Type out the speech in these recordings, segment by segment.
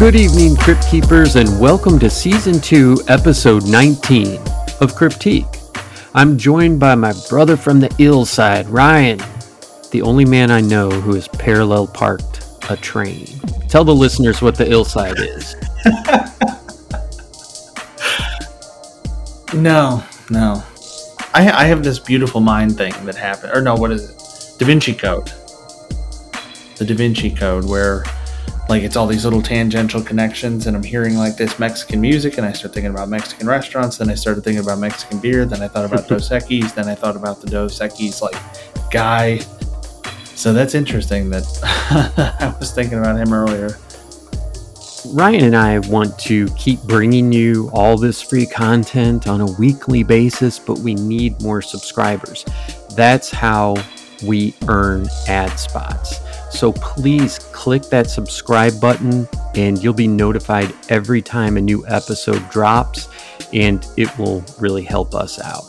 Good evening, Crypt Keepers, and welcome to Season 2, Episode 19 of Cryptique. I'm joined by my brother from the ill side, Ryan, the only man I know who has parallel parked a train. Tell the listeners what the ill side is. No, no. I, I have this beautiful mind thing that happened. Or no, what is it? Da Vinci Code. The Da Vinci Code, where like it's all these little tangential connections, and I'm hearing like this Mexican music, and I start thinking about Mexican restaurants. Then I started thinking about Mexican beer. Then I thought about Dos Equis. Then I thought about the Dos Equis like guy. So that's interesting that I was thinking about him earlier. Ryan and I want to keep bringing you all this free content on a weekly basis, but we need more subscribers. That's how we earn ad spots. So please click that subscribe button and you'll be notified every time a new episode drops, and it will really help us out.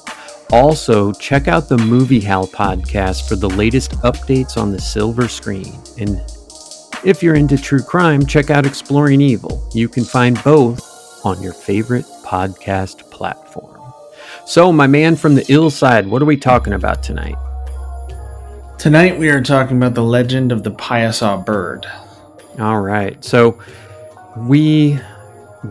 Also, check out the Movie Hal podcast for the latest updates on the silver screen. And if you're into true crime, check out Exploring Evil. You can find both on your favorite podcast platform. So, my man from the ill side, what are we talking about tonight? Tonight we are talking about the legend of the Piasa bird. All right. So, we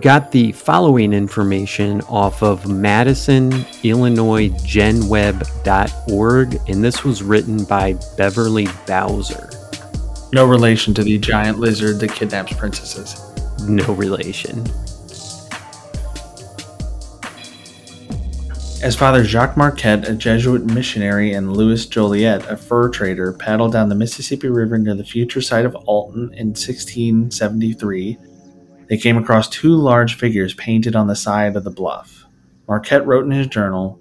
got the following information off of Madison, Illinois genweb.org, and this was written by Beverly Bowser. No relation to the giant lizard that kidnaps princesses. No relation. As Father Jacques Marquette, a Jesuit missionary, and Louis Joliet, a fur trader, paddled down the Mississippi River near the future site of Alton in 1673, they came across two large figures painted on the side of the bluff. Marquette wrote in his journal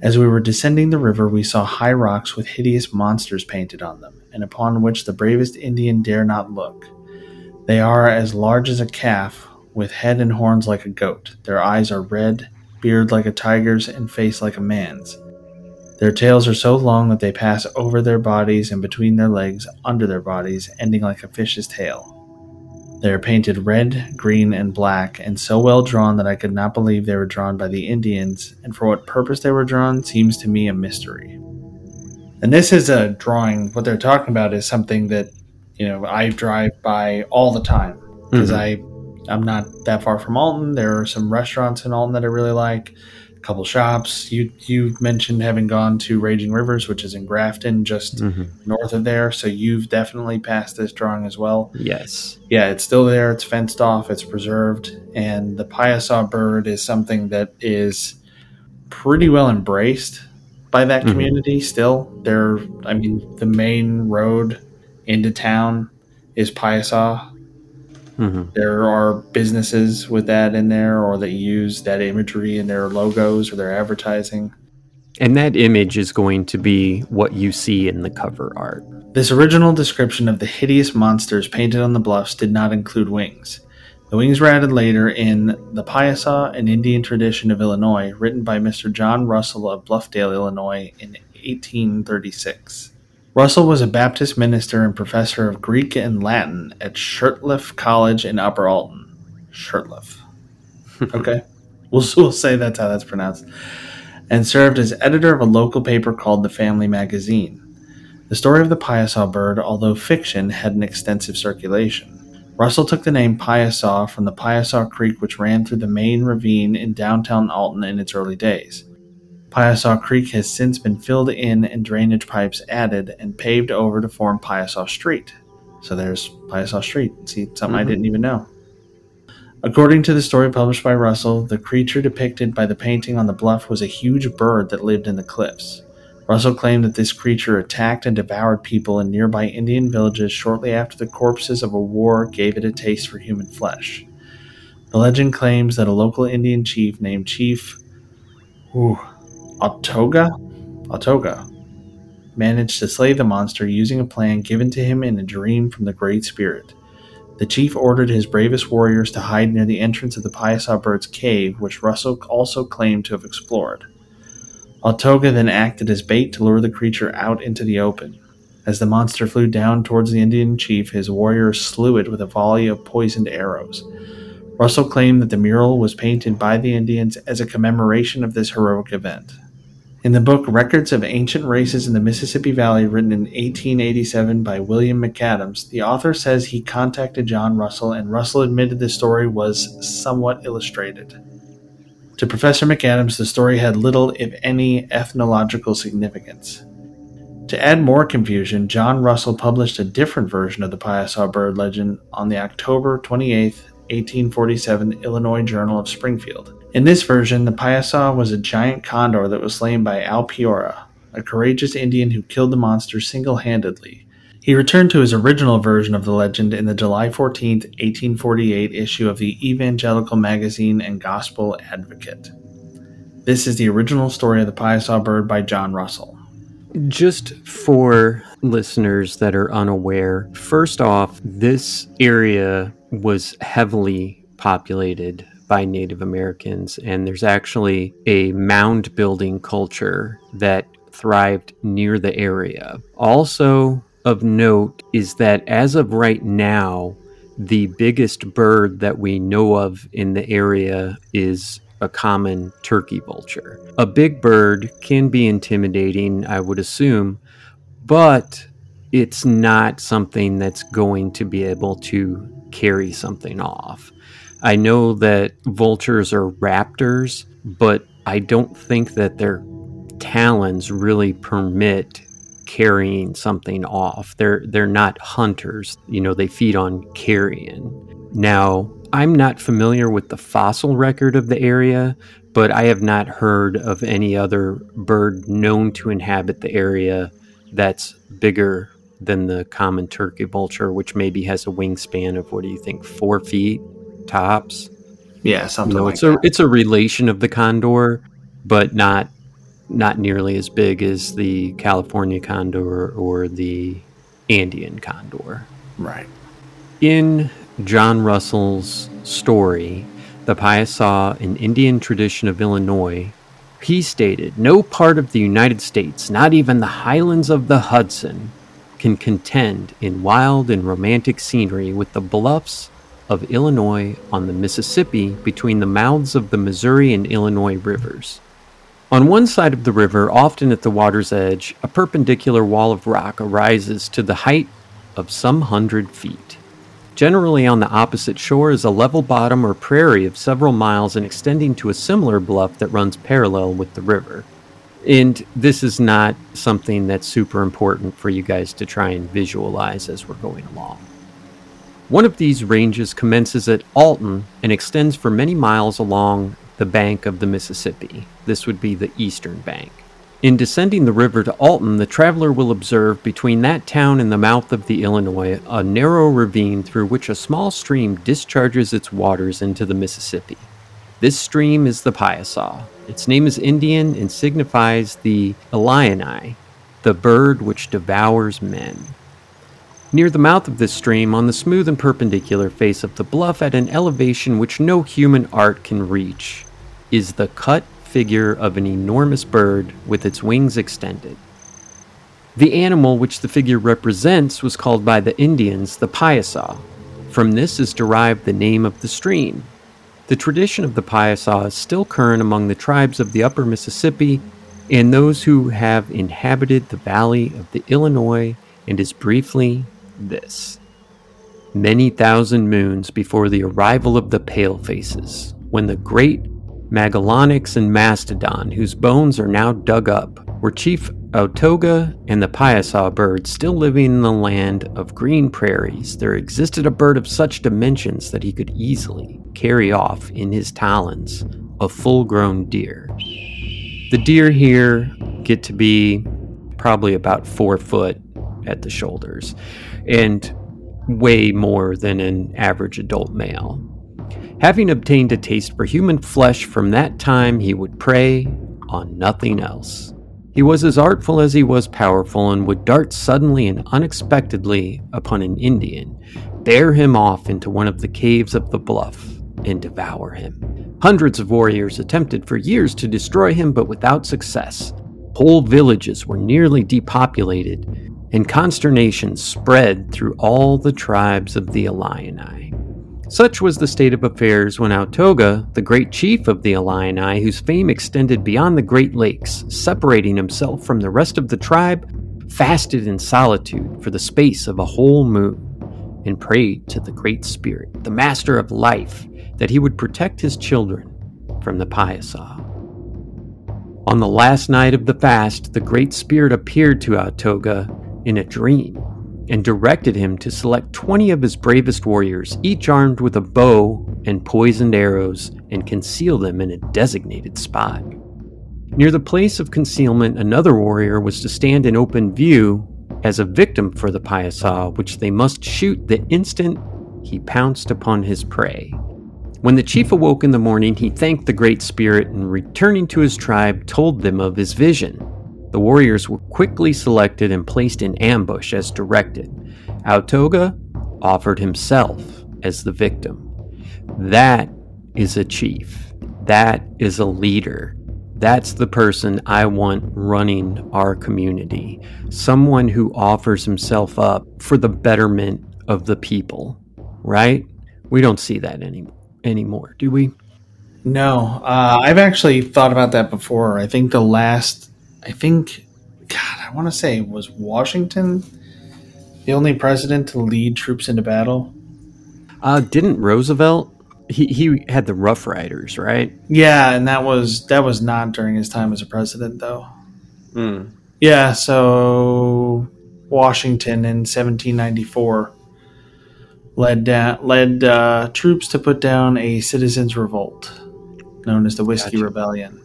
As we were descending the river, we saw high rocks with hideous monsters painted on them, and upon which the bravest Indian dare not look. They are as large as a calf, with head and horns like a goat. Their eyes are red beard like a tiger's, and face like a man's. Their tails are so long that they pass over their bodies and between their legs, under their bodies, ending like a fish's tail. They are painted red, green, and black, and so well drawn that I could not believe they were drawn by the Indians, and for what purpose they were drawn seems to me a mystery. And this is a drawing. What they're talking about is something that, you know, I drive by all the time because mm-hmm. I I'm not that far from Alton. There are some restaurants in Alton that I really like. A couple shops. You you mentioned having gone to Raging Rivers, which is in Grafton, just Mhm. north of there. So you've definitely passed this drawing as well. Yes. Yeah, it's still there. It's fenced off. It's preserved, and the Piasa bird is something that is pretty well embraced by that Mhm. community. Still, there. I mean, the main road into town is Piasa. Hmm There are businesses with that in there, or that use that imagery in their logos or their advertising. And that image is going to be what you see in the cover art. This original description of the hideous monsters painted on the bluffs did not include wings. The wings were added later in The Piasa, an Indian tradition of Illinois, written by Mr. John Russell of Bluffdale, Illinois, in 1836. Russell was a Baptist minister and professor of Greek and Latin at Shurtleff College in Upper Alton. Shurtleff. Okay. we'll, we'll say that's how that's pronounced. And served as editor of a local paper called The Family Magazine. The story of the Piasa bird, although fiction, had an extensive circulation. Russell took the name Piasa from the Piasa Creek, which ran through the main ravine in downtown Alton in its early days. Piasa Creek has since been filled in and drainage pipes added and paved over to form Piasa Street. So there's Piasa Street. See, something I Mhm. didn't even know. According to the story published by Russell, the creature depicted by the painting on the bluff was a huge bird that lived in the cliffs. Russell claimed that this creature attacked and devoured people in nearby Indian villages shortly after the corpses of a war gave it a taste for human flesh. The legend claims that a local Indian chief named Chief ooh, Autoga, Autoga managed to slay the monster using a plan given to him in a dream from the Great Spirit. The chief ordered his bravest warriors to hide near the entrance of the Piasa bird's cave, which Russell also claimed to have explored. Altoga then acted as bait to lure the creature out into the open. As the monster flew down towards the Indian chief, his warriors slew it with a volley of poisoned arrows. Russell claimed that the mural was painted by the Indians as a commemoration of this heroic event. In the book Records of Ancient Races in the Mississippi Valley, written in 1887 by William McAdams, the author says he contacted John Russell, and Russell admitted the story was somewhat illustrated. To Professor McAdams, the story had little, if any, ethnological significance. To add more confusion, John Russell published a different version of the Piasa bird legend on the October 28, 1847 Illinois Journal of Springfield. In this version, the Piasa was a giant condor that was slain by Al Peoria, a courageous Indian who killed the monster single handedly. He returned to his original version of the legend in the July 14, 1848 issue of the Evangelical Magazine and Gospel Advocate. This is the original story of the Piasa bird by John Russell. Just for listeners that are unaware, first off, this area was heavily populated by Native Americans, and there's actually a mound building culture that thrived near the area. Also, of note is that as of right now, the biggest bird that we know of in the area is a common turkey vulture. A big bird can be intimidating, I would assume, but it's not something that's going to be able to carry something off. I know that vultures are raptors, but I don't think that their talons really permit carrying something off. They're they're not hunters. You know, they feed on carrion. Now, I'm not familiar with the fossil record of the area, but I have not heard of any other bird known to inhabit the area that's bigger than the common turkey vulture, which maybe has a wingspan of what do you think, four feet? Tops. Yeah, something no, like it's a it's a relation of the condor, but not not nearly as big as the California condor or the Andean condor. Right. In John Russell's story, The Piasa, an Indian tradition of Illinois, he stated, No part of the United States, not even the highlands of the Hudson, can contend in wild and romantic scenery with the bluffs of Illinois on the Mississippi between the mouths of the Missouri and Illinois rivers. On one side of the river, often at the water's edge, a perpendicular wall of rock arises to the height of some hundred feet. Generally, on the opposite shore is a level bottom or prairie of several miles and extending to a similar bluff that runs parallel with the river. And this is not something that's super important for you guys to try and visualize as we're going along. One of these ranges commences at Alton and extends for many miles along the bank of the Mississippi. This would be the eastern bank. In descending the river to Alton, the traveler will observe between that town and the mouth of the Illinois a narrow ravine through which a small stream discharges its waters into the Mississippi. This stream is the Piasa. Its name is Indian and signifies the Illini, the bird which devours men. Near the mouth of this stream, on the smooth and perpendicular face of the bluff at an elevation which no human art can reach, is the cut figure of an enormous bird with its wings extended. The animal which the figure represents was called by the Indians the Piasa. From this is derived the name of the stream. The tradition of the Piasa is still current among the tribes of the upper Mississippi and those who have inhabited the valley of the Illinois and is briefly this. Many thousand moons before the arrival of the Palefaces, when the great Megalonyx and Mastodon, whose bones are now dug up, were Chief Autoga and the Piasa bird still living in the land of green prairies, there existed a bird of such dimensions that he could easily carry off in his talons a full grown deer. The deer here get to be probably about four foot at the shoulders and way more than an average adult male. Having obtained a taste for human flesh from that time, he would prey on nothing else. He was as artful as he was powerful and would dart suddenly and unexpectedly upon an Indian, bear him off into one of the caves of the bluff, and devour him. Hundreds of warriors attempted for years to destroy him, but without success. Whole villages were nearly depopulated and consternation spread through all the tribes of the Illini. Such was the state of affairs when Autoga, the great chief of the Illini, whose fame extended beyond the Great Lakes, separating himself from the rest of the tribe, fasted in solitude for the space of a whole moon, and prayed to the Great Spirit, the Master of Life, that he would protect his children from the Piasa. On the last night of the fast, the Great Spirit appeared to Autoga in a dream and directed him to select 20 of his bravest warriors, each armed with a bow and poisoned arrows, and conceal them in a designated spot. Near the place of concealment, another warrior was to stand in open view as a victim for the Piasa, which they must shoot the instant he pounced upon his prey. When the chief awoke in the morning, he thanked the Great Spirit and, returning to his tribe, told them of his vision. The warriors were quickly selected and placed in ambush as directed. Autoga offered himself as the victim. That is a chief. That is a leader. That's the person I want running our community. Someone who offers himself up for the betterment of the people, right? We don't see that any, anymore, do we? No, uh, I've actually thought about that before. I think the last I think, God, I want to say was Washington the only president to lead troops into battle. Uh, didn't Roosevelt? He he had the Rough Riders, right? Yeah, and that was that was not during his time as a president, though. Mm. Yeah, so Washington in 1794 led down, led uh, troops to put down a citizens' revolt known as the Whiskey gotcha. Rebellion.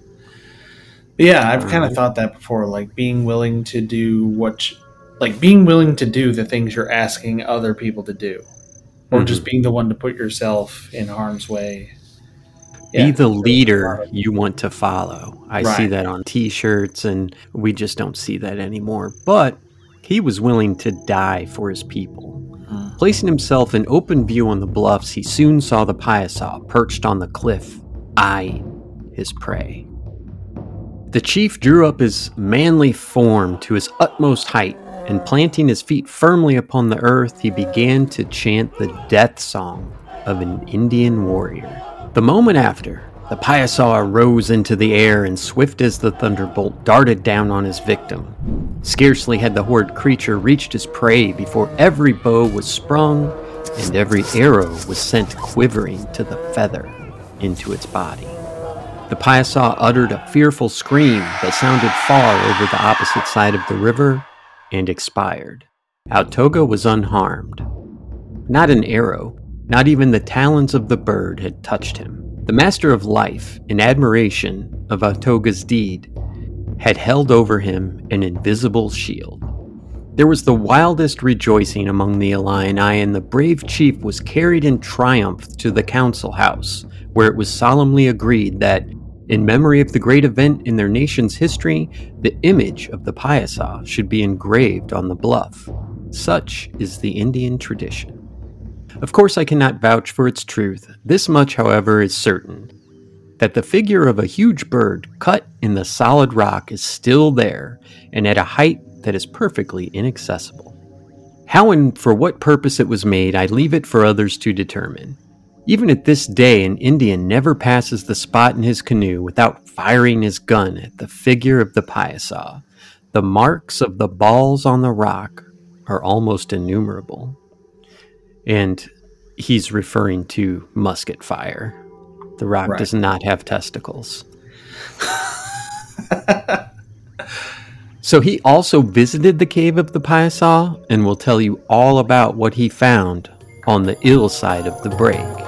Yeah, I've kind of thought that before, like being willing to do what, like being willing to do the things you're asking other people to do, or mm-hmm. just being the one to put yourself in harm's way. Yeah, Be the leader you want to follow. I right. see that on T-shirts, and we just don't see that anymore. But he was willing to die for his people. Mm-hmm. Placing himself in open view on the bluffs, he soon saw the Piasa perched on the cliff, eyeing his prey. The chief drew up his manly form to his utmost height, and planting his feet firmly upon the earth, he began to chant the death song of an Indian warrior. The moment after, the Piasa rose into the air and, swift as the thunderbolt, darted down on his victim. Scarcely had the horrid creature reached his prey before every bow was sprung and every arrow was sent quivering to the feather into its body. The Piasa uttered a fearful scream that sounded far over the opposite side of the river and expired. Autoga was unharmed. Not an arrow, not even the talons of the bird had touched him. The Master of Life, in admiration of Autoga's deed, had held over him an invisible shield. There was the wildest rejoicing among the Illini, and the brave chief was carried in triumph to the council house, where it was solemnly agreed that, in memory of the great event in their nation's history, the image of the Piasa should be engraved on the bluff. Such is the Indian tradition. Of course, I cannot vouch for its truth. This much, however, is certain that the figure of a huge bird cut in the solid rock is still there and at a height that is perfectly inaccessible. How and for what purpose it was made, I leave it for others to determine. Even at this day, an Indian never passes the spot in his canoe without firing his gun at the figure of the Piasa. The marks of the balls on the rock are almost innumerable. And he's referring to musket fire. The rock right. does not have testicles. so he also visited the cave of the Piasa and will tell you all about what he found on the ill side of the break.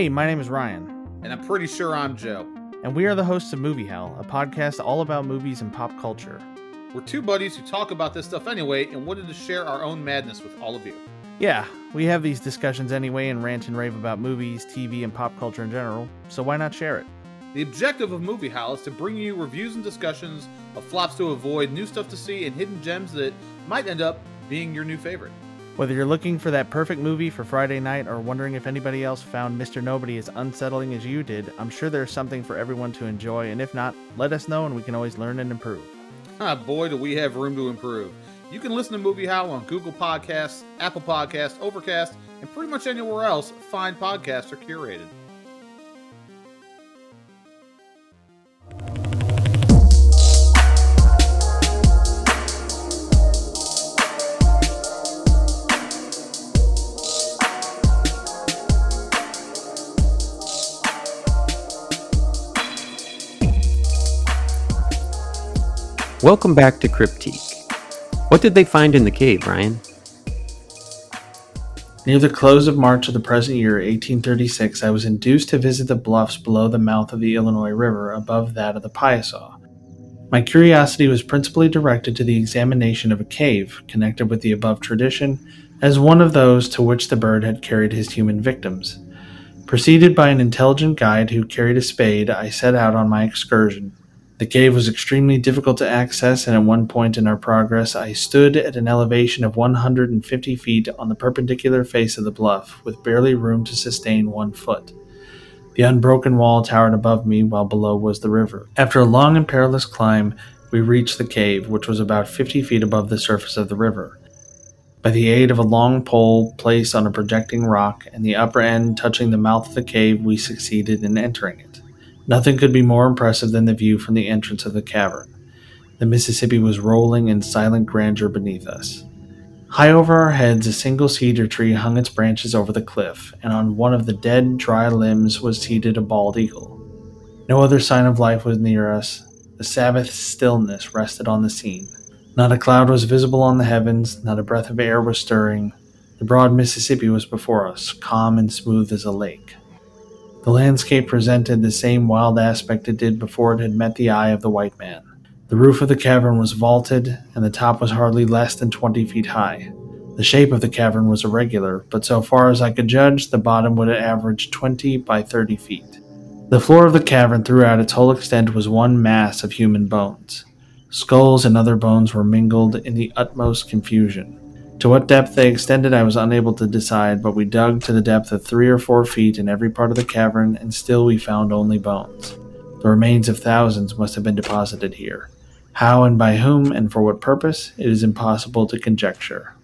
Hey, my name is Ryan. And I'm pretty sure I'm Joe. And we are the hosts of Movie Hell, a podcast all about movies and pop culture. We're two buddies who talk about this stuff anyway and wanted to share our own madness with all of you. Yeah, we have these discussions anyway and rant and rave about movies, TV, and pop culture in general, so why not share it? The objective of Movie Howl is to bring you reviews and discussions of flops to avoid, new stuff to see, and hidden gems that might end up being your new favorite. Whether you're looking for that perfect movie for Friday night or wondering if anybody else found Mr. Nobody as unsettling as you did, I'm sure there's something for everyone to enjoy, and if not, let us know and we can always learn and improve. Ah, boy, do we have room to improve. You can listen to Movie Howl on Google Podcasts, Apple Podcasts, Overcast, and pretty much anywhere else fine podcasts are curated. Welcome back to Cryptique. What did they find in the cave, Ryan? Near the close of March of the present year, 1836, I was induced to visit the bluffs below the mouth of the Illinois River, above that of the Piasa. My curiosity was principally directed to the examination of a cave, connected with the above tradition, as one of those to which the bird had carried his human victims. Preceded by an intelligent guide who carried a spade, I set out on my excursion. The cave was extremely difficult to access, and at one point in our progress, I stood at an elevation of 150 feet on the perpendicular face of the bluff, with barely room to sustain one foot. The unbroken wall towered above me, while below was the river. After a long and perilous climb, we reached the cave, which was about 50 feet above the surface of the river. By the aid of a long pole placed on a projecting rock and the upper end touching the mouth of the cave, we succeeded in entering it. Nothing could be more impressive than the view from the entrance of the cavern. The Mississippi was rolling in silent grandeur beneath us. High over our heads, a single cedar tree hung its branches over the cliff, and on one of the dead, dry limbs was seated a bald eagle. No other sign of life was near us. The Sabbath stillness rested on the scene. Not a cloud was visible on the heavens, not a breath of air was stirring. The broad Mississippi was before us, calm and smooth as a lake. The landscape presented the same wild aspect it did before it had met the eye of the white man. The roof of the cavern was vaulted, and the top was hardly less than twenty feet high. The shape of the cavern was irregular, but so far as I could judge, the bottom would average twenty by thirty feet. The floor of the cavern throughout its whole extent was one mass of human bones. Skulls and other bones were mingled in the utmost confusion. To what depth they extended, I was unable to decide, but we dug to the depth of three or four feet in every part of the cavern, and still we found only bones. The remains of thousands must have been deposited here. How and by whom and for what purpose, it is impossible to conjecture.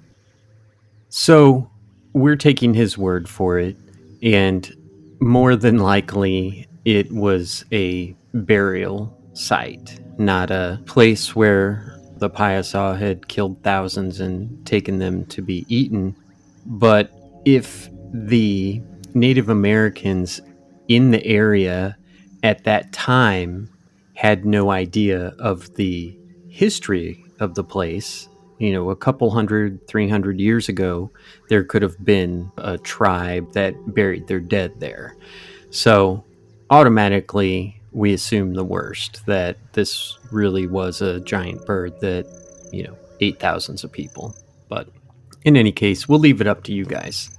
So, we're taking his word for it, and more than likely, it was a burial site, not a place where the Piasa had killed thousands and taken them to be eaten. But if the Native Americans in the area at that time had no idea of the history of the place, you know, a couple hundred, three hundred years ago, there could have been a tribe that buried their dead there. So automatically, we assume the worst that this really was a giant bird that, you know, ate thousands of people. But in any case, we'll leave it up to you guys.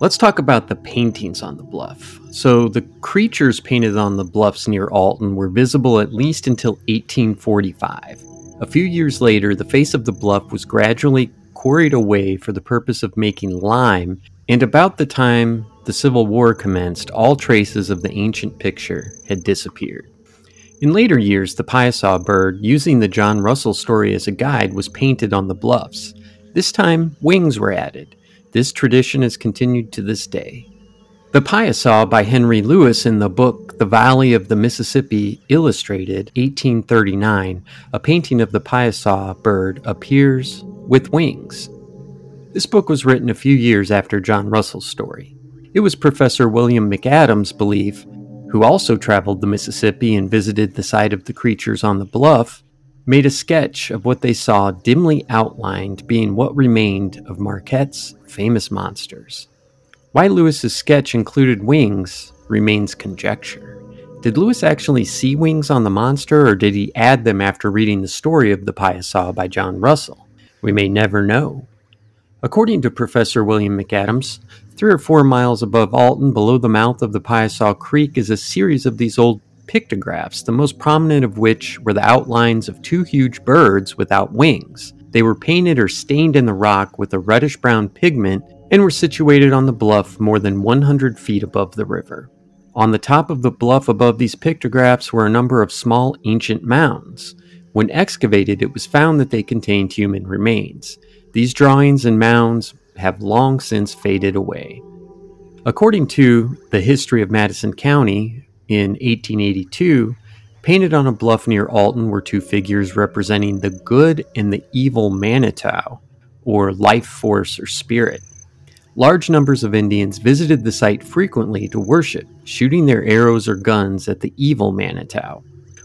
Let's talk about the paintings on the bluff. So, the creatures painted on the bluffs near Alton were visible at least until 1845. A few years later, the face of the bluff was gradually quarried away for the purpose of making lime, and about the time the Civil War commenced, all traces of the ancient picture had disappeared. In later years, the Piasa bird, using the John Russell story as a guide, was painted on the bluffs. This time, wings were added. This tradition has continued to this day. The Piasa by Henry Lewis in the book The Valley of the Mississippi Illustrated, 1839, a painting of the Piasa bird appears with wings. This book was written a few years after John Russell's story. It was Professor William McAdams' belief, who also traveled the Mississippi and visited the site of the creatures on the bluff, made a sketch of what they saw dimly outlined being what remained of Marquette's famous monsters. Why Lewis's sketch included wings remains conjecture. Did Lewis actually see wings on the monster, or did he add them after reading the story of the Piasa by John Russell? We may never know. According to Professor William McAdams, three or four miles above Alton, below the mouth of the Piasa Creek, is a series of these old pictographs, the most prominent of which were the outlines of two huge birds without wings. They were painted or stained in the rock with a reddish brown pigment and were situated on the bluff more than 100 feet above the river. On the top of the bluff above these pictographs were a number of small ancient mounds. When excavated, it was found that they contained human remains. These drawings and mounds have long since faded away. According to the history of Madison County in 1882, painted on a bluff near Alton were two figures representing the good and the evil Manitou, or life force or spirit. Large numbers of Indians visited the site frequently to worship, shooting their arrows or guns at the evil Manitou.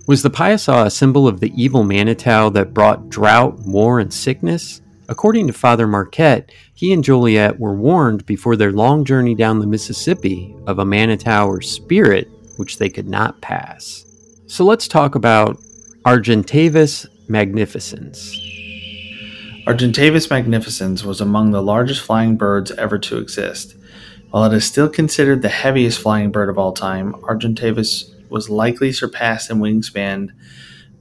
Was the Piasa a symbol of the evil Manitou that brought drought, war, and sickness? According to Father Marquette, he and Joliet were warned before their long journey down the Mississippi of a Manitou or spirit which they could not pass. So let's talk about Argentavis magnificens. Argentavis magnificens was among the largest flying birds ever to exist. While it is still considered the heaviest flying bird of all time, Argentavis was likely surpassed in wingspan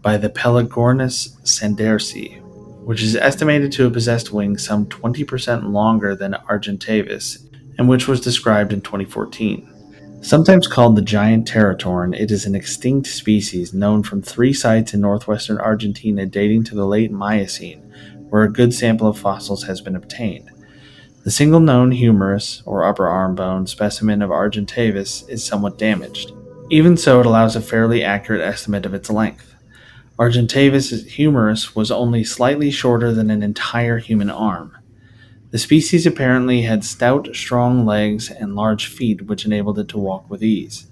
by the Pelagornis sandersi, which is estimated to have possessed wings some 20% longer than Argentavis, and which was described in 2014. Sometimes called the giant teratorn, it is an extinct species known from three sites in northwestern Argentina dating to the late Miocene, where a good sample of fossils has been obtained. The single known humerus, or upper arm bone, specimen of Argentavis is somewhat damaged. Even so, it allows a fairly accurate estimate of its length. Argentavis' humerus was only slightly shorter than an entire human arm. The species apparently had stout, strong legs and large feet which enabled it to walk with ease.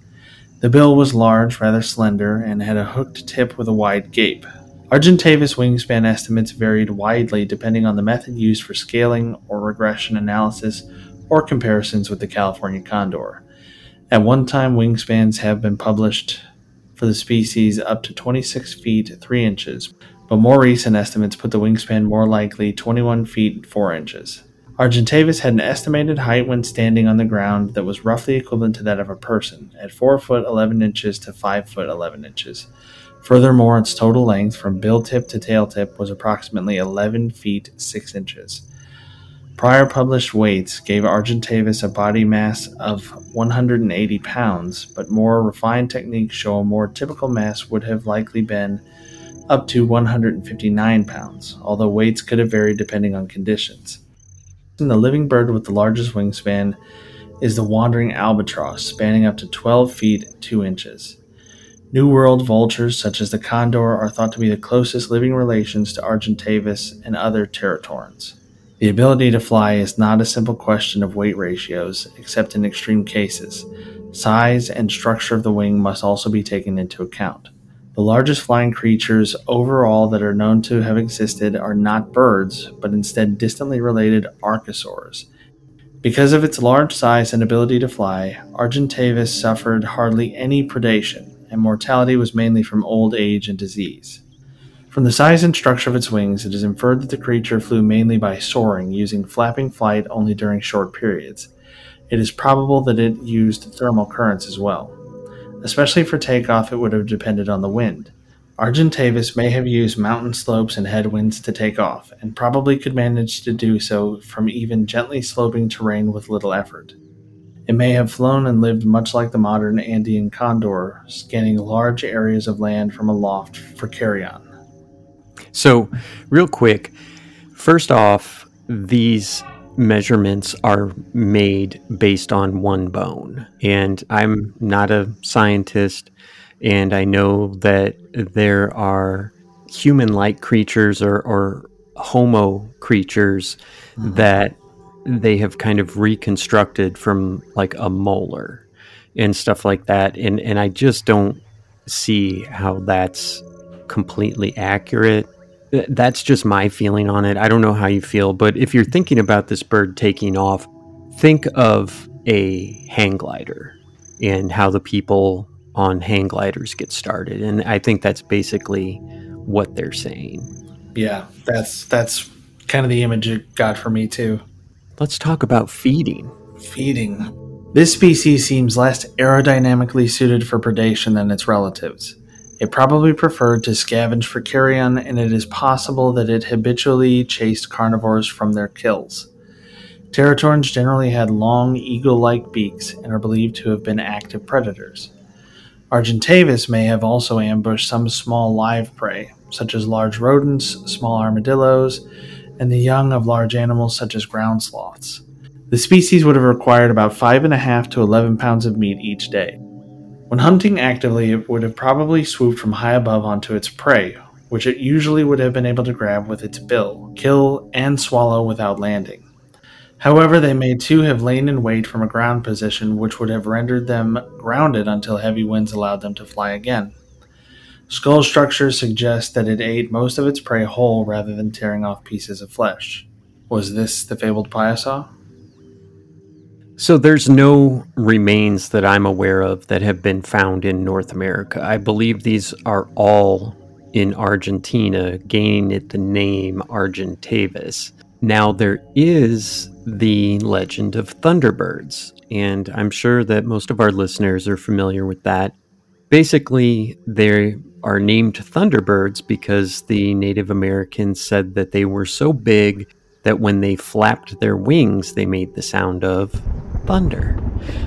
The bill was large, rather slender, and had a hooked tip with a wide gape. Argentavis wingspan estimates varied widely depending on the method used for scaling or regression analysis or comparisons with the California condor. At one time, wingspans have been published for the species up to 26 feet 3 inches, but more recent estimates put the wingspan more likely 21 feet 4 inches. Argentavis had an estimated height when standing on the ground that was roughly equivalent to that of a person, at 4 foot 11 inches to 5 foot 11 inches. Furthermore, its total length from bill tip to tail tip was approximately 11 feet 6 inches. Prior published weights gave Argentavis a body mass of 180 pounds, but more refined techniques show a more typical mass would have likely been up to 159 pounds, although weights could have varied depending on conditions. The living bird with the largest wingspan is the wandering albatross, spanning up to 12 feet 2 inches. New World vultures, such as the condor, are thought to be the closest living relations to Argentavis and other teratorns. The ability to fly is not a simple question of weight ratios, except in extreme cases. Size and structure of the wing must also be taken into account. The largest flying creatures overall that are known to have existed are not birds, but instead distantly related archosaurs. Because of its large size and ability to fly, Argentavis suffered hardly any predation and mortality was mainly from old age and disease. From the size and structure of its wings, it is inferred that the creature flew mainly by soaring, using flapping flight only during short periods. It is probable that it used thermal currents as well. Especially for takeoff, it would have depended on the wind. Argentavis may have used mountain slopes and headwinds to take off, and probably could manage to do so from even gently sloping terrain with little effort. It may have flown and lived much like the modern Andean condor, scanning large areas of land from aloft for carrion. So, real quick, first off, these measurements are made based on one bone. And I'm not a scientist, and I know that there are human like creatures or, or homo creatures mm-hmm. that they have kind of reconstructed from like a molar and stuff like that and and I just don't see how that's completely accurate that's just my feeling on it I don't know how you feel but if you're thinking about this bird taking off think of a hang glider and how the people on hang gliders get started and I think that's basically what they're saying yeah that's that's kind of the image it got for me too Let's talk about feeding. Feeding. This species seems less aerodynamically suited for predation than its relatives. It probably preferred to scavenge for carrion, and it is possible that it habitually chased carnivores from their kills. Teratorns generally had long, eagle like beaks and are believed to have been active predators. Argentavis may have also ambushed some small live prey, such as large rodents, small armadillos, and the young of large animals such as ground sloths. The species would have required about 5.5 to 11 pounds of meat each day. When hunting actively, it would have probably swooped from high above onto its prey, which it usually would have been able to grab with its bill, kill, and swallow without landing. However, they may too have lain in wait from a ground position, which would have rendered them grounded until heavy winds allowed them to fly again. Skull structure suggests that it ate most of its prey whole rather than tearing off pieces of flesh. Was this the fabled Piasa? So there's no remains that I'm aware of that have been found in North America. I believe these are all in Argentina, gaining it the name Argentavis. Now there is the legend of Thunderbirds, and I'm sure that most of our listeners are familiar with that. Basically, they are named Thunderbirds because the Native Americans said that they were so big that when they flapped their wings, they made the sound of thunder.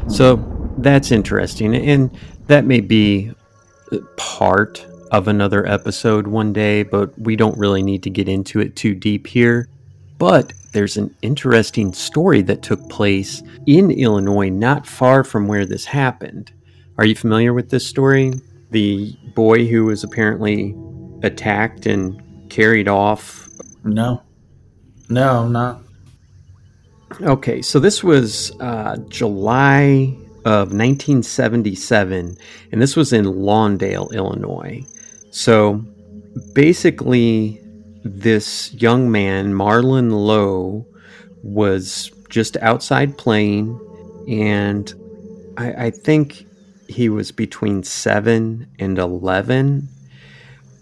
So that's interesting, and that may be part of another episode one day, but we don't really need to get into it too deep here. But there's an interesting story that took place in Illinois, not far from where this happened. Are you familiar with this story? The boy who was apparently attacked and carried off. No. No, I'm not. Okay, so this was uh, July of 1977, and this was in Lawndale, Illinois. So basically, this young man, Marlon Lowe, was just outside playing, and I, I think he was between 7 and 11.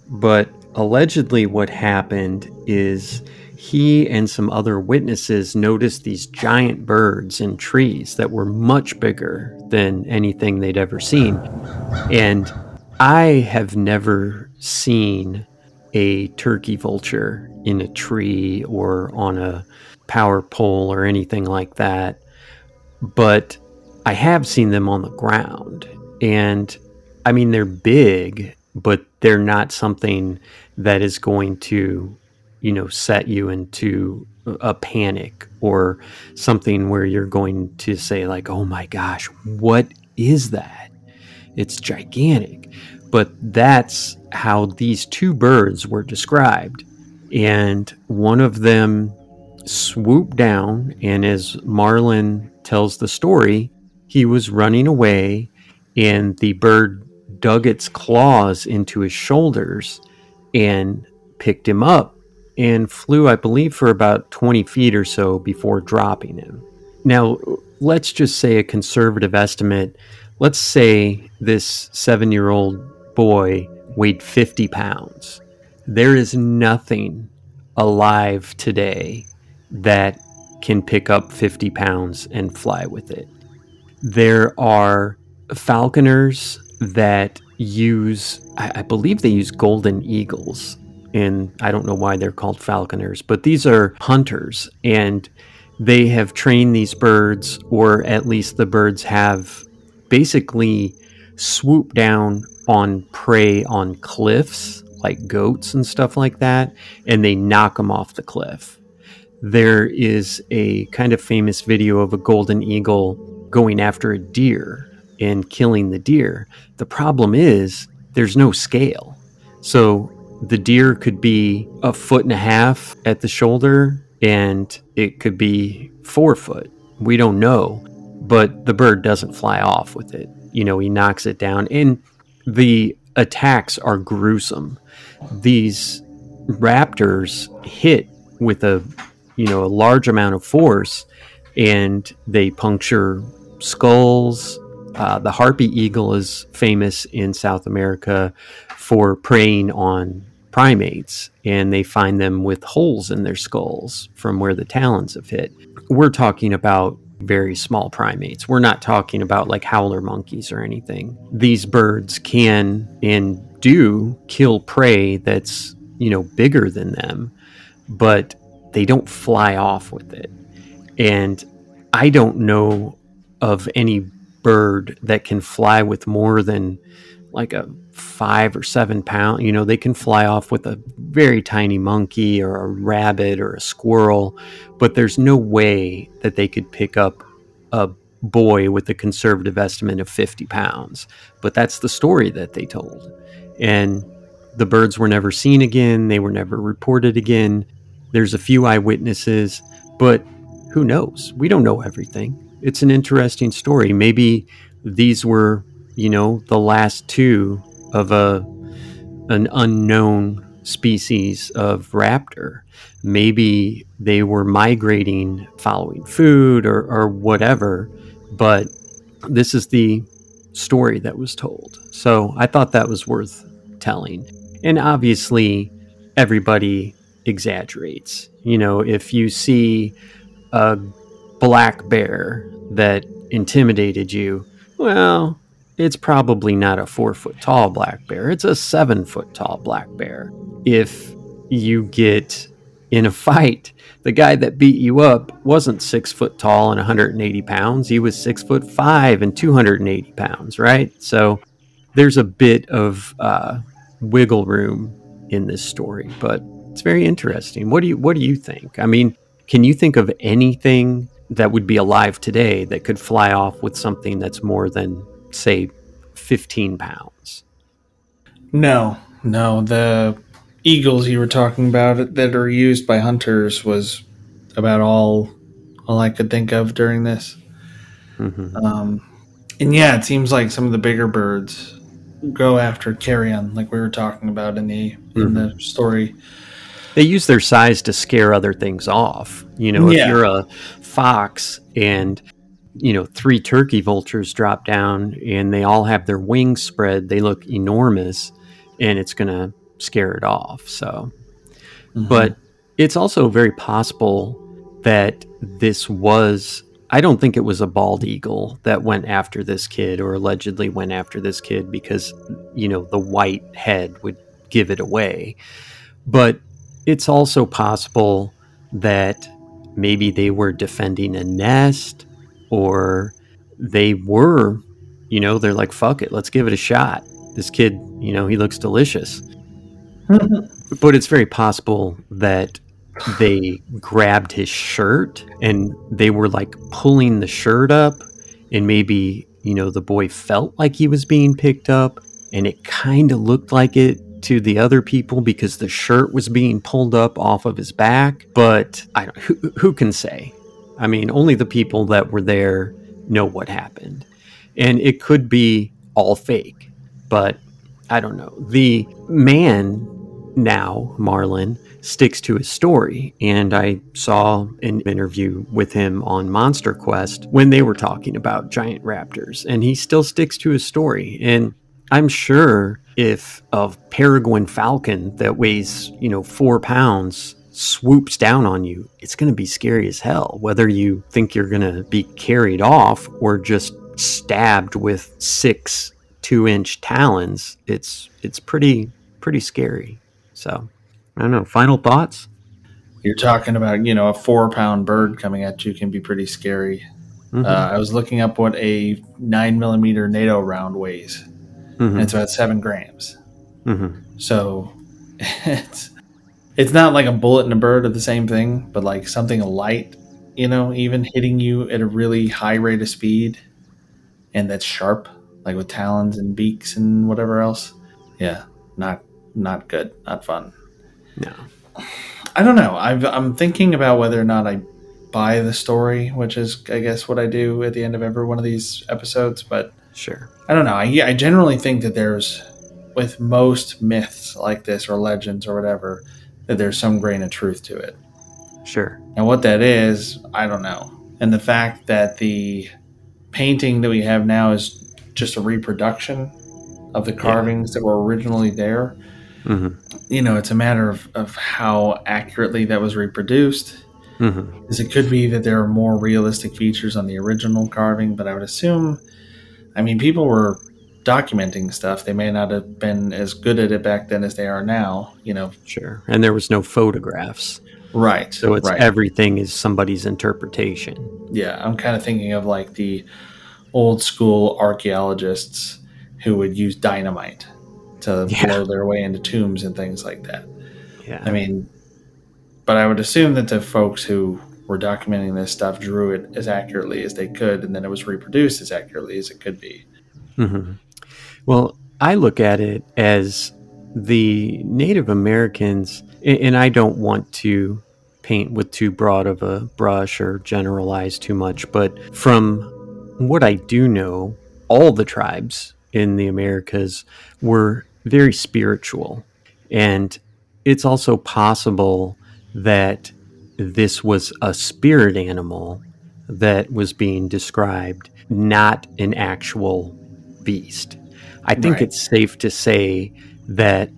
But allegedly, what happened is he and some other witnesses noticed these giant birds in trees that were much bigger than anything they'd ever seen. And I have never seen a turkey vulture in a tree or on a power pole or anything like that. But I have seen them on the ground. And I mean, they're big, but they're not something that is going to, you know, set you into a panic or something where you're going to say, like, oh my gosh, what is that? It's gigantic. But that's how these two birds were described. And one of them swooped down, and as Marlon tells the story, he was running away, and the bird dug its claws into his shoulders and picked him up and flew, I believe, for about 20 feet or so before dropping him. Now, let's just say a conservative estimate. Let's say this seven year old boy weighed 50 pounds. There is nothing alive today that can pick up 50 pounds and fly with it. There are falconers that use, I, believe they use golden eagles. And I don't know why they're called falconers, but these are hunters. And they have trained these birds, or at least the birds have basically swooped down on prey on cliffs, like goats and stuff like that, and they knock them off the cliff. There is a kind of famous video of a golden eagle going after a deer and killing the deer. The problem is there's no scale. So the deer could be a foot and a half at the shoulder and it could be four foot. We don't know, but the bird doesn't fly off with it. You know, he knocks it down. And the attacks are gruesome. These raptors hit with a you know a large amount of force, and they puncture skulls. Uh, the harpy eagle is famous in South America for preying on primates, and they find them with holes in their skulls from where the talons have hit. We're talking about very small primates. We're not talking about like howler monkeys or anything. These birds can and do kill prey that's, you know, bigger than them, but they don't fly off with it. And I don't know of any bird that can fly with more than like a five or seven pound. You know, they can fly off with a very tiny monkey or a rabbit or a squirrel, but there's no way that they could pick up a boy with a conservative estimate of 50 pounds. But that's the story that they told. And the birds were never seen again, they were never reported again. There's a few eyewitnesses, but who knows? We don't know everything. It's an interesting story. Maybe these were, you know, the last two of a an unknown species of raptor. Maybe they were migrating following food or, or whatever, but this is the story that was told. So I thought that was worth telling. And obviously, everybody exaggerates. You know, if you see a black bear that intimidated you, well, it's probably not a four foot tall black bear. It's a seven foot tall black bear. If you get in a fight, the guy that beat you up wasn't six foot tall and 180 pounds. He was six foot five and 280 pounds, right? So there's a bit of uh, wiggle room in this story, but it's very interesting. What do you What do you think? I mean, can you think of anything that would be alive today that could fly off with something that's more than say 15 pounds. No, no. The eagles you were talking about that are used by hunters was about all all I could think of during this. Mm-hmm. Um, and yeah, it seems like some of the bigger birds go after carrion, like we were talking about in the mm-hmm. in the story. They use their size to scare other things off. You know, if yeah. you're a fox and you know, three turkey vultures drop down and they all have their wings spread. They look enormous and it's going to scare it off. So, mm-hmm. but it's also very possible that this was, I don't think it was a bald eagle that went after this kid or allegedly went after this kid because, you know, the white head would give it away. But it's also possible that maybe they were defending a nest or they were, you know, they're like, fuck it, let's give it a shot. This kid, you know, he looks delicious. Mm-hmm. but it's very possible that they grabbed his shirt and they were like pulling the shirt up and maybe you know the boy felt like he was being picked up and it kind of looked like it to the other people because the shirt was being pulled up off of his back but i don't who, who can say I mean, only the people that were there know what happened. And it could be all fake, but I don't know. The man now, Marlon, sticks to his story. And I saw an interview with him on Monster Quest when they were talking about giant raptors, and he still sticks to his story. And I'm sure if a peregrine falcon that weighs, you know, four pounds swoops down on you, it's going to be scary as hell. Whether you think you're going to be carried off or just stabbed with six two inch talons, it's it's pretty pretty scary. So I don't know. Final thoughts? You're talking about you know a four pound bird coming at you can be pretty scary. Mm-hmm. Uh, I was looking up what a nine millimeter NATO round weighs, mm-hmm. and it's about seven grams. Mm-hmm. So it's it's not like a bullet and a bird are the same thing, but like something light, you know, even hitting you at a really high rate of speed and that's sharp, like with talons and beaks and whatever else. Yeah, not not good, not fun. No. I don't know. i am thinking about whether or not I buy the story, which is, I guess, what I do at the end of every one of these episodes. But sure, I don't know. I, I generally think that there's, with most myths like this or legends or whatever, that there's some grain of truth to it. Sure. And what that is, I don't know. And the fact that the painting that we have now is just a reproduction of the carvings yeah. that were originally there. Mm-hmm. You know, it's a matter of, of how accurately that was reproduced hmm is it could be that there are more realistic features on the original carving, but I would assume, I mean, people were documenting stuff. They may not have been as good at it back then as they are now, you know. Sure. And there was no photographs. Right. So it's right. everything is somebody's interpretation. yeah, I'm kind of thinking of like the old school archaeologists who would use dynamite to Yeah. blow their way into tombs and things like that. Yeah. I mean, but I would assume that the folks who were documenting this stuff drew it as accurately as they could, and then it was reproduced as accurately as it could be. hmm Well, I look at it as the Native Americans, and I don't want to paint with too broad of a brush or generalize too much, but from what I do know, all the tribes in the Americas were very spiritual. And it's also possible that this was a spirit animal that was being described, not an actual beast. I think Right. it's safe to say that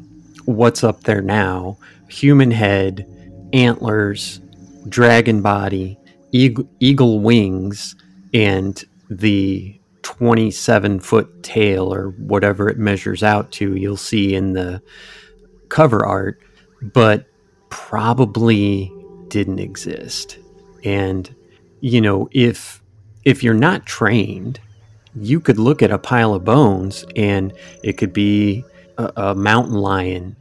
what's up there now human head, antlers, dragon body, eagle, eagle wings, and the 27 foot tail or whatever it measures out to, you'll see in the cover art, but probably didn't exist. And you know, if if you're not trained, you could look at a pile of bones and it could be a, a mountain lion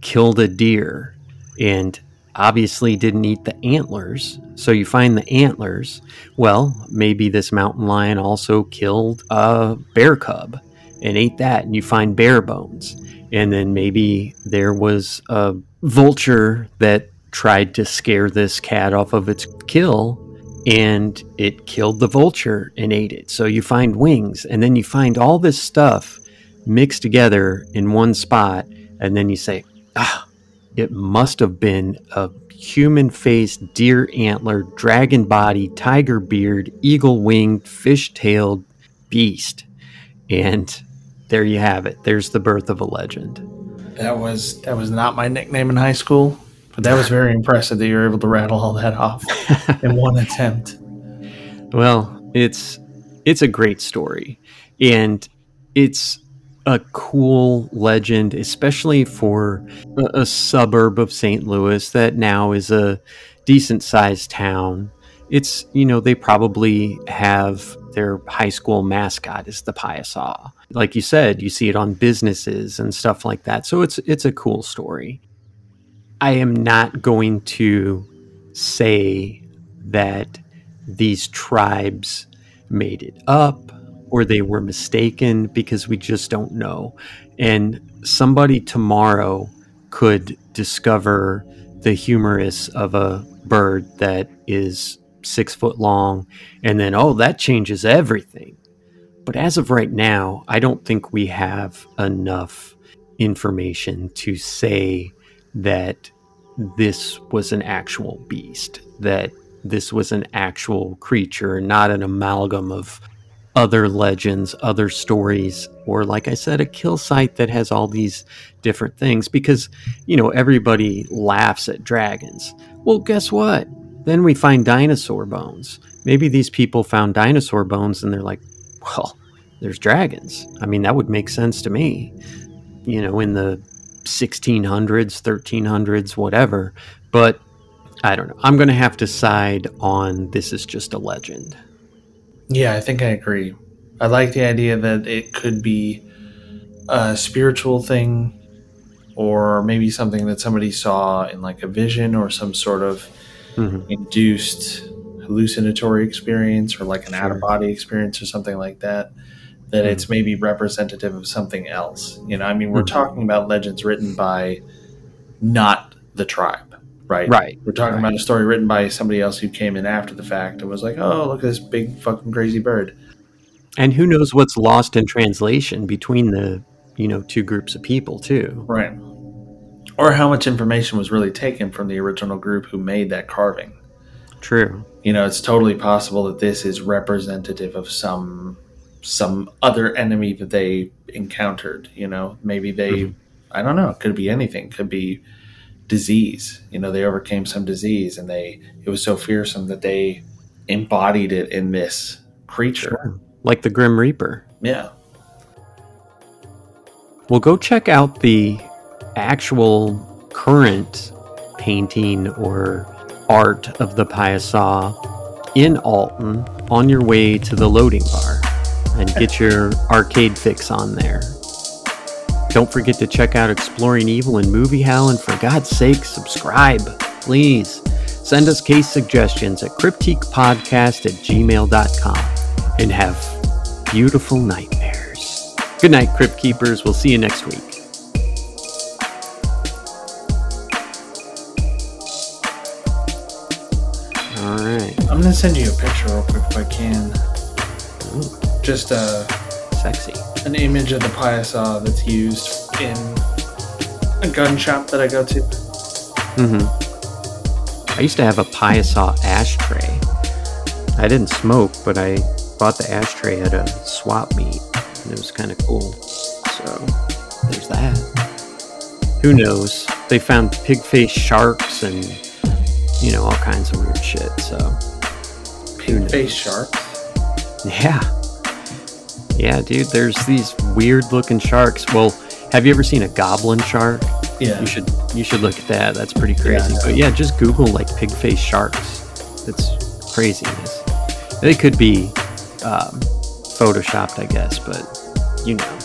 killed a deer and obviously didn't eat the antlers. So you find the antlers. Well, maybe this mountain lion also killed a bear cub and ate that, and you find bear bones. And then maybe there was a vulture that tried to scare this cat off of its kill and it killed the vulture and ate it. So you find wings, and then you find all this stuff mixed together in one spot, and then you say, ah, it must have been a human faced, deer antler, dragon body, tiger beard, eagle winged, fish tailed beast. And there you have it. There's the birth of a legend. That was that was not my nickname in high school, but that was very impressive that you were able to rattle all that off in one attempt. Well, it's it's a great story, and it's a cool legend, especially for a, a suburb of St. Louis that now is a decent sized town. It's you know they probably have their high school mascot is the Piasa. Like you said, you see it on businesses and stuff like that. So it's it's a cool story. I am not going to say that these tribes made it up or they were mistaken because we just don't know. And somebody tomorrow could discover the humerus of a bird that is six foot long, and then, oh, that changes everything. But as of right now, I don't think we have enough information to say that this was an actual beast, that this was an actual creature, not an amalgam of other legends, other stories, or like I said, a kill site that has all these different things because, you know, everybody laughs at dragons. Well, guess what? Then we find dinosaur bones. Maybe these people found dinosaur bones and they're like, well, there's dragons. I mean, that would make sense to me, you know, in the 1600s, 1300s, whatever. But I don't know. I'm going to have to side on this is just a legend. Yeah, I think I agree. I like the idea that it could be a spiritual thing or maybe something that somebody saw in like a vision or some sort of Mhm. induced hallucinatory experience or like an Sure. out of body experience or something like that that Mhm. it's maybe representative of something else you know i mean we're Mhm. talking about legends written by not the tribe right Right. we're talking Right. about a story written by somebody else who came in after the fact and was like oh look at this big fucking crazy bird And who knows what's lost in translation between the, you know, two groups of people too. right or how much information was really taken from the original group who made that carving True. you know it's totally possible that this is representative of some some other enemy that they encountered you know maybe they Mhm. i don't know it could be anything could be disease. You know, they overcame some disease, and they it was so fearsome that they embodied it in this creature. Sure. Like the Grim Reaper. Yeah. Well, go check out the actual current painting or art of the Piasa in Alton on your way to the loading bar and get your arcade fix on there. Don't forget to check out Exploring Evil and Movie Hell, and for God's sake, subscribe, please. Send us case suggestions at cryptiquepodcast at gmail.com and have beautiful nightmares. Good night, Crypt Keepers. We'll see you next week. All right. I'm gonna send you a picture real quick if I can. Just a sexy. an image of the Piasa that's used in a gun shop that I go to. Mm-hmm. I used to have a Piasa ashtray. I didn't smoke, but I bought the ashtray at a swap meet, and it was kind of cool. So there's that. Who knows? They found pig-faced sharks and you know all kinds of weird shit. So knows? Face sharks. Yeah. Yeah, dude, there's these weird looking sharks. Well, have you ever seen a goblin shark? Yeah. You should you should look at that. That's pretty crazy. Know. but yeah, just Google like pig face sharks. It's craziness. They could be um, photoshopped, I guess, but you know.